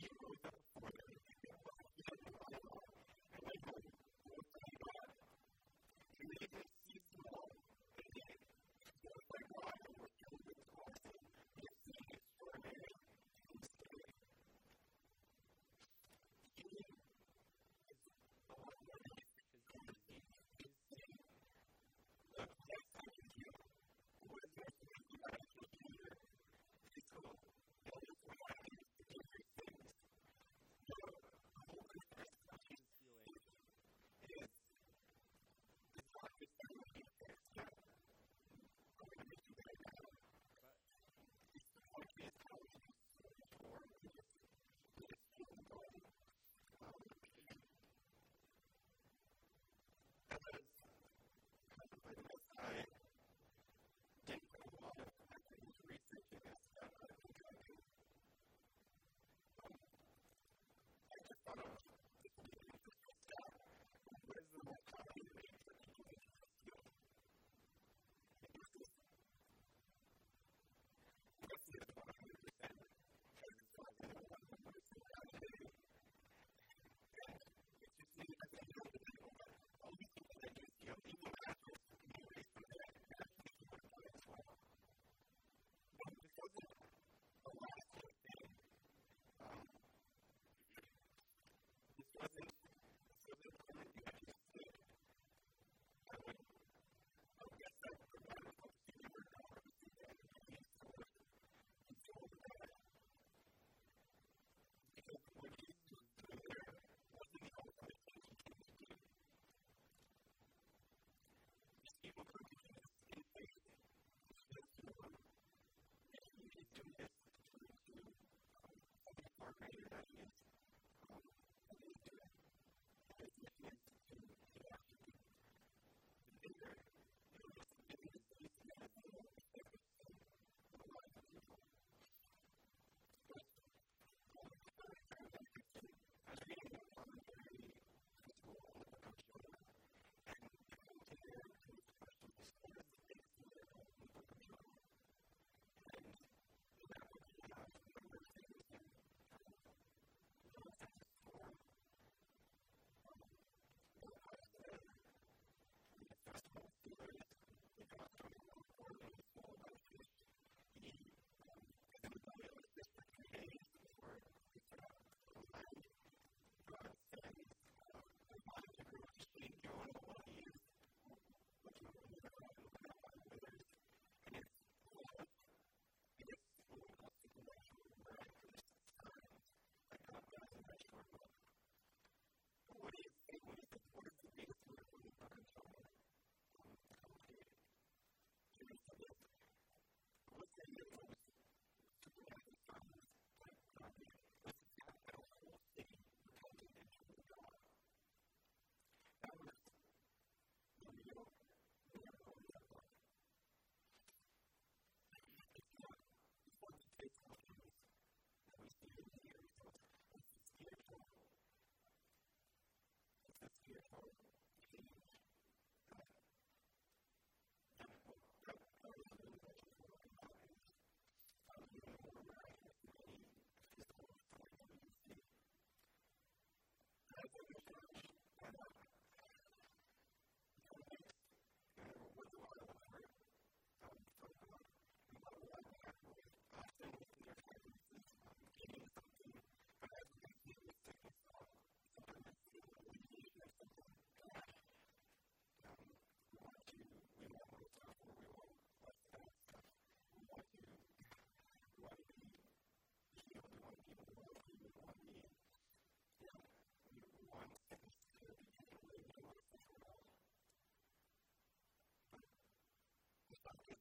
you really don't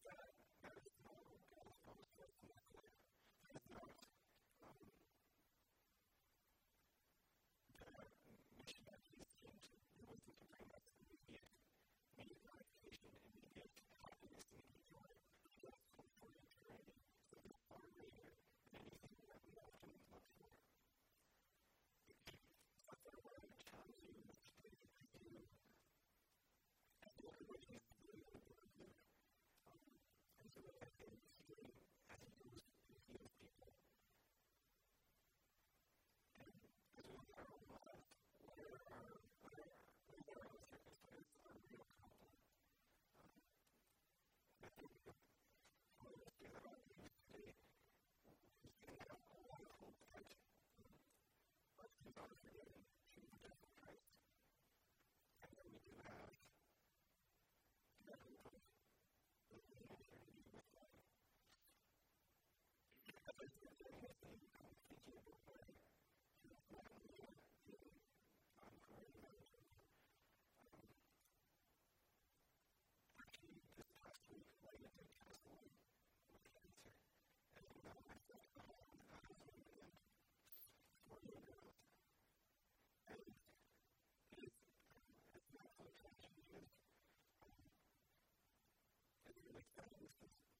and like that.